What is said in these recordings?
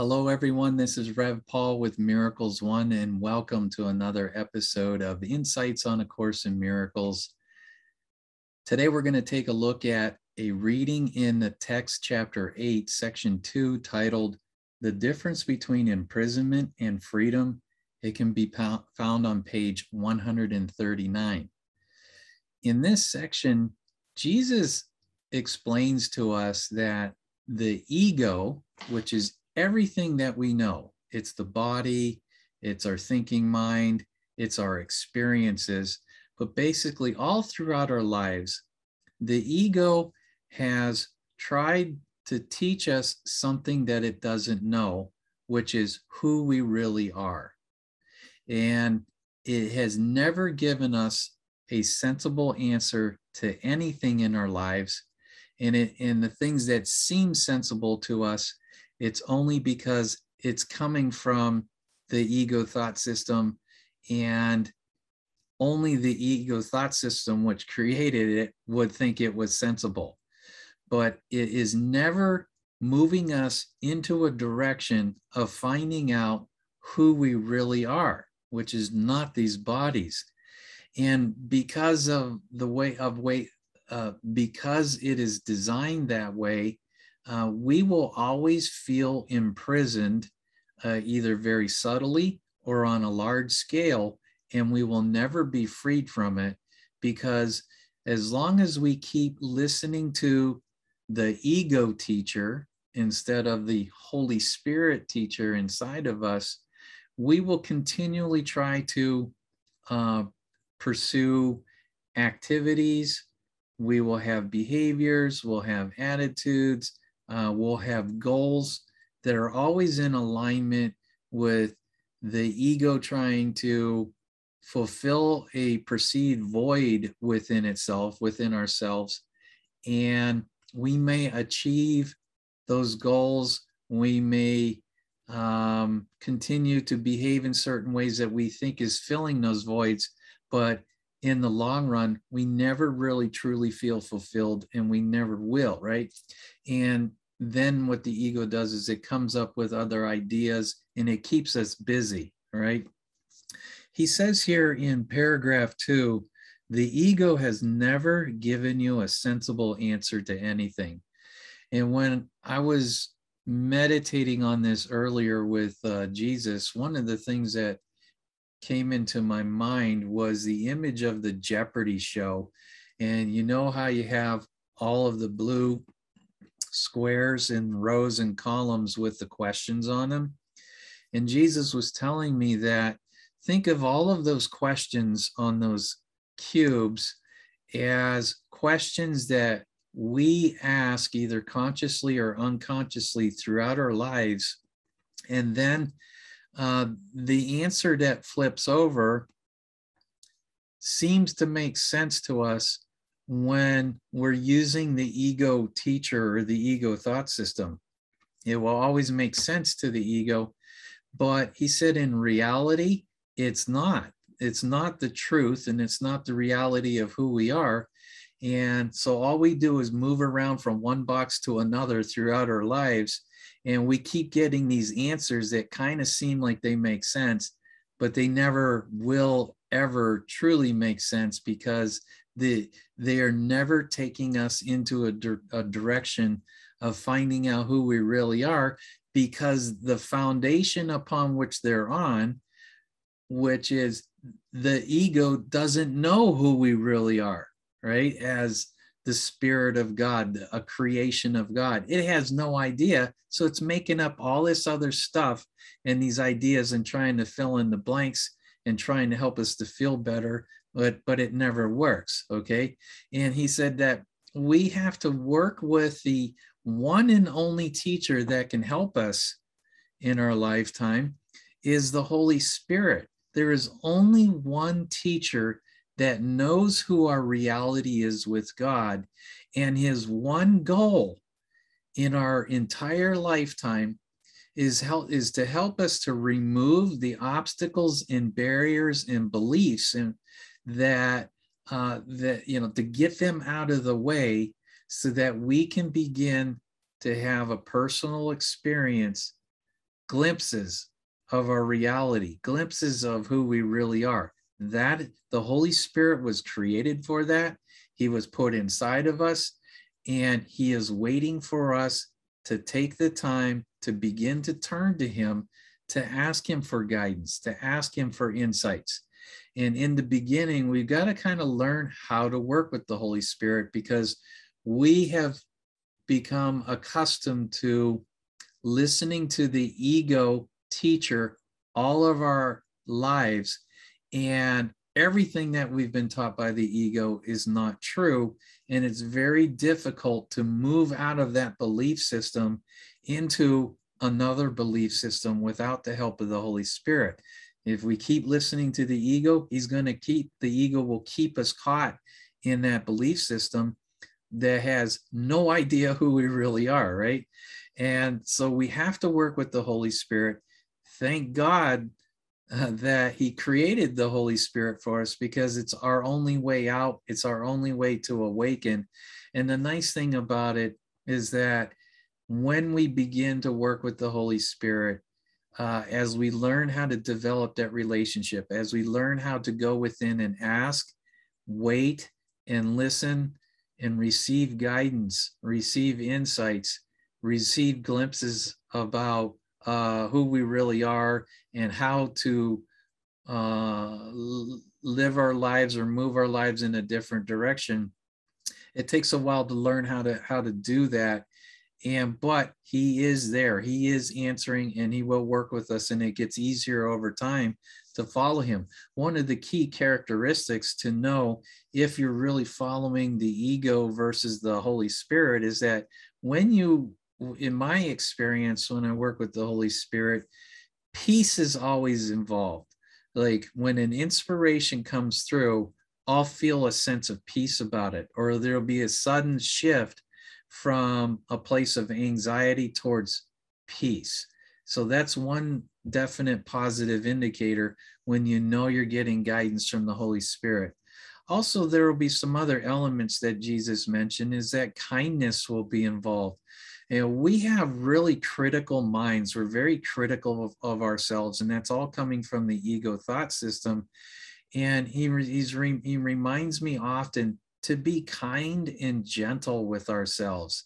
Hello, everyone. This is Rev Paul with Miracles One, and welcome to another episode of Insights on A Course in Miracles. Today, we're going to take a look at a reading in the text, chapter 8, section 2, titled The Difference Between Imprisonment and Freedom. It can be found on page 139. In this section, Jesus explains to us that the ego, which is everything that we know. It's the body, it's our thinking mind, it's our experiences. But basically, all throughout our lives, the ego has tried to teach us something that it doesn't know, which is who we really are. And it has never given us a sensible answer to anything in our lives. And, it, and the things that seem sensible to us it's only because it's coming from the ego thought system and only the ego thought system which created it would think it was sensible. But it is never moving us into a direction of finding out who we really are which is not these bodies. And because of the way of way uh, because it is designed that way uh, we will always feel imprisoned, uh, either very subtly or on a large scale, and we will never be freed from it because as long as we keep listening to the ego teacher instead of the Holy Spirit teacher inside of us, we will continually try to uh, pursue activities. We will have behaviors, we'll have attitudes, uh, we'll have goals that are always in alignment with the ego trying to fulfill a perceived void within itself, within ourselves. And we may achieve those goals. We may um, continue to behave in certain ways that we think is filling those voids. But in the long run, we never really truly feel fulfilled and we never will, right? And then what the ego does is it comes up with other ideas and it keeps us busy, right? He says here in paragraph two, the ego has never given you a sensible answer to anything. And when I was meditating on this earlier with uh, Jesus, one of the things that came into my mind was the image of the Jeopardy show. And you know how you have all of the blue squares and rows and columns with the questions on them. And Jesus was telling me that think of all of those questions on those cubes as questions that we ask either consciously or unconsciously throughout our lives. And then uh, the answer that flips over seems to make sense to us when we're using the ego teacher or the ego thought system. It will always make sense to the ego, but he said in reality, it's not. It's not the truth and it's not the reality of who we are. And so all we do is move around from one box to another throughout our lives. And we keep getting these answers that kind of seem like they make sense, but they never will ever truly make sense because the, they are never taking us into a, di- a direction of finding out who we really are because the foundation upon which they're on, which is the ego, doesn't know who we really are, right? As the spirit of God, a creation of God. It has no idea. So it's making up all this other stuff and these ideas and trying to fill in the blanks and trying to help us to feel better but but it never works okay? And he said that we have to work with the one and only teacher that can help us in our lifetime is the holy spirit. There is only one teacher that knows who our reality is with god and his one goal in our entire lifetime is help is to help us to remove the obstacles and barriers and beliefs and that uh, that you know to get them out of the way so that we can begin to have a personal experience glimpses of our reality, glimpses of who we really are. That the Holy Spirit was created for that. He was put inside of us, and He is waiting for us to take the time to begin to turn to Him, to ask Him for guidance, to ask Him for insights. And in the beginning, we've got to kind of learn how to work with the Holy Spirit because we have become accustomed to listening to the ego teacher all of our lives. And everything that we've been taught by the ego is not true. And it's very difficult to move out of that belief system into another belief system without the help of the Holy Spirit. If we keep listening to the ego, he's going to keep, the ego will keep us caught in that belief system that has no idea who we really are, right? And so we have to work with the Holy Spirit. Thank God uh, that He created the Holy Spirit for us because it's our only way out, it's our only way to awaken. And the nice thing about it is that when we begin to work with the Holy Spirit, uh, as we learn how to develop that relationship, as we learn how to go within and ask, wait, and listen, and receive guidance, receive insights, receive glimpses about uh, who we really are and how to uh, live our lives or move our lives in a different direction. It takes a while to learn how to how to do that and but he is there. He is answering and he will work with us and it gets easier over time to follow him. One of the key characteristics to know if you're really following the ego versus the holy spirit is that when you in my experience when i work with the holy spirit peace is always involved. Like when an inspiration comes through i'll feel a sense of peace about it or there'll be a sudden shift from a place of anxiety towards peace. So that's one definite positive indicator when you know you're getting guidance from the Holy Spirit. Also, there will be some other elements that Jesus mentioned is that kindness will be involved. And we have really critical minds. We're very critical of, of ourselves, and that's all coming from the ego thought system. And he, he's, he reminds me often to be kind and gentle with ourselves,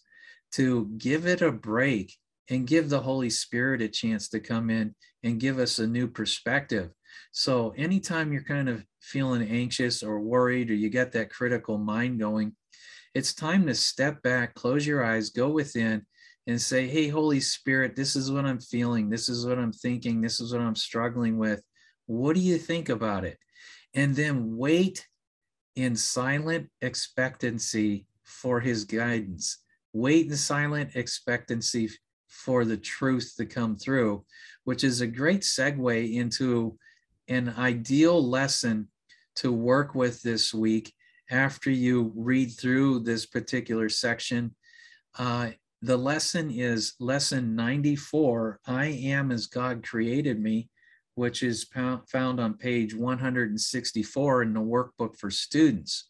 to give it a break and give the Holy Spirit a chance to come in and give us a new perspective. So, anytime you're kind of feeling anxious or worried, or you get that critical mind going, it's time to step back, close your eyes, go within, and say, Hey, Holy Spirit, this is what I'm feeling. This is what I'm thinking. This is what I'm struggling with. What do you think about it? And then wait in silent expectancy for his guidance. Wait in silent expectancy for the truth to come through, which is a great segue into an ideal lesson to work with this week after you read through this particular section. Uh, the lesson is lesson 94 I am as God created me which is found on page 164 in the workbook for students.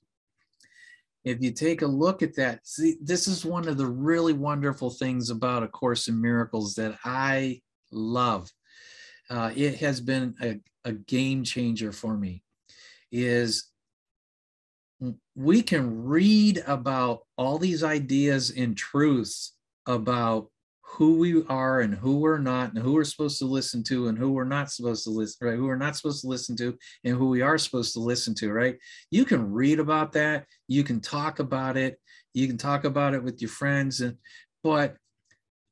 If you take a look at that, see, this is one of the really wonderful things about A Course in Miracles that I love. Uh, it has been a, a game changer for me, is we can read about all these ideas and truths about who we are and who we're not and who we're supposed to listen to and who we're not supposed to listen right who we're not supposed to listen to and who we are supposed to listen to right? You can read about that. You can talk about it. You can talk about it with your friends and but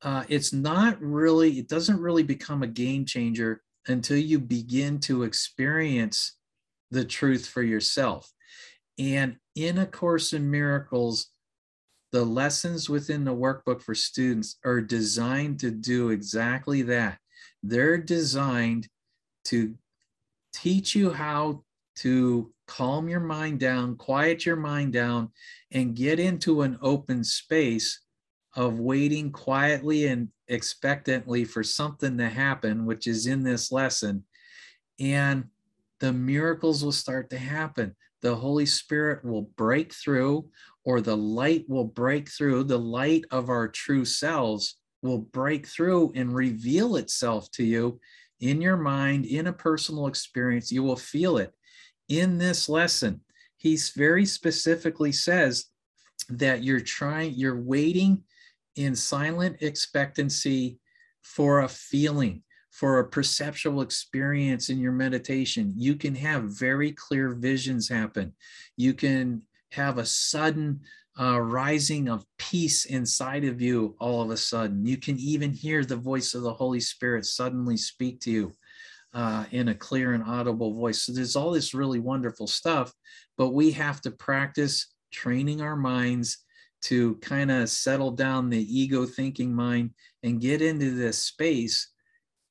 uh, it's not really it doesn't really become a game changer until you begin to experience the truth for yourself. And in a course in miracles the lessons within the workbook for students are designed to do exactly that. They're designed to teach you how to calm your mind down, quiet your mind down, and get into an open space of waiting quietly and expectantly for something to happen, which is in this lesson. And the miracles will start to happen. The Holy Spirit will break through, or the light will break through, the light of our true selves will break through and reveal itself to you in your mind, in a personal experience. You will feel it. In this lesson, he very specifically says that you're trying, you're waiting in silent expectancy for a feeling, for a perceptual experience in your meditation. You can have very clear visions happen. You can have a sudden uh, rising of peace inside of you all of a sudden. You can even hear the voice of the Holy Spirit suddenly speak to you uh, in a clear and audible voice. So there's all this really wonderful stuff, but we have to practice training our minds to kind of settle down the ego thinking mind and get into this space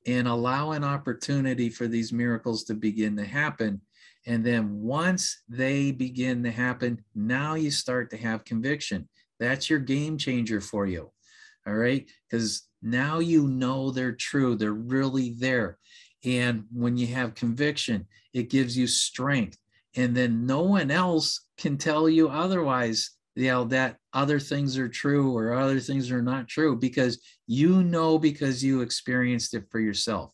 and allow an opportunity for these miracles to begin to happen. And then once they begin to happen, now you start to have conviction. That's your game changer for you. All right. Because now you know they're true, they're really there. And when you have conviction, it gives you strength. And then no one else can tell you otherwise, you know, that other things are true or other things are not true because you know because you experienced it for yourself.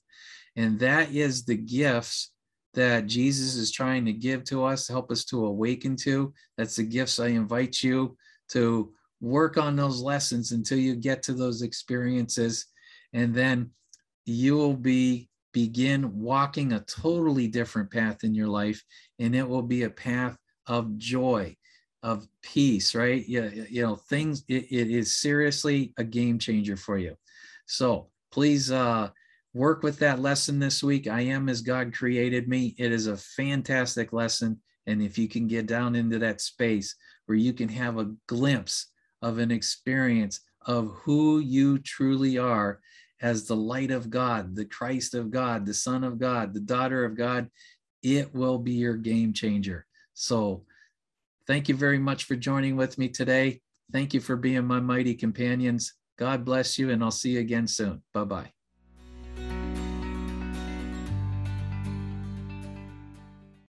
And that is the gifts that Jesus is trying to give to us, help us to awaken to. That's the gifts I invite you to work on those lessons until you get to those experiences. And then you will be begin walking a totally different path in your life and it will be a path of joy of peace right? Yeah you know things it, it is seriously a game changer for you. So please uh work with that lesson this week. I am as god created me. It is a fantastic lesson. And if you can get down into that space where you can have a glimpse of an experience of who you truly are as the light of God, the Christ of God, the Son of God, the daughter of God, it will be your game changer. So, thank you very much for joining with me today. Thank you for being my mighty companions. God bless you, and I'll see you again soon. Bye bye.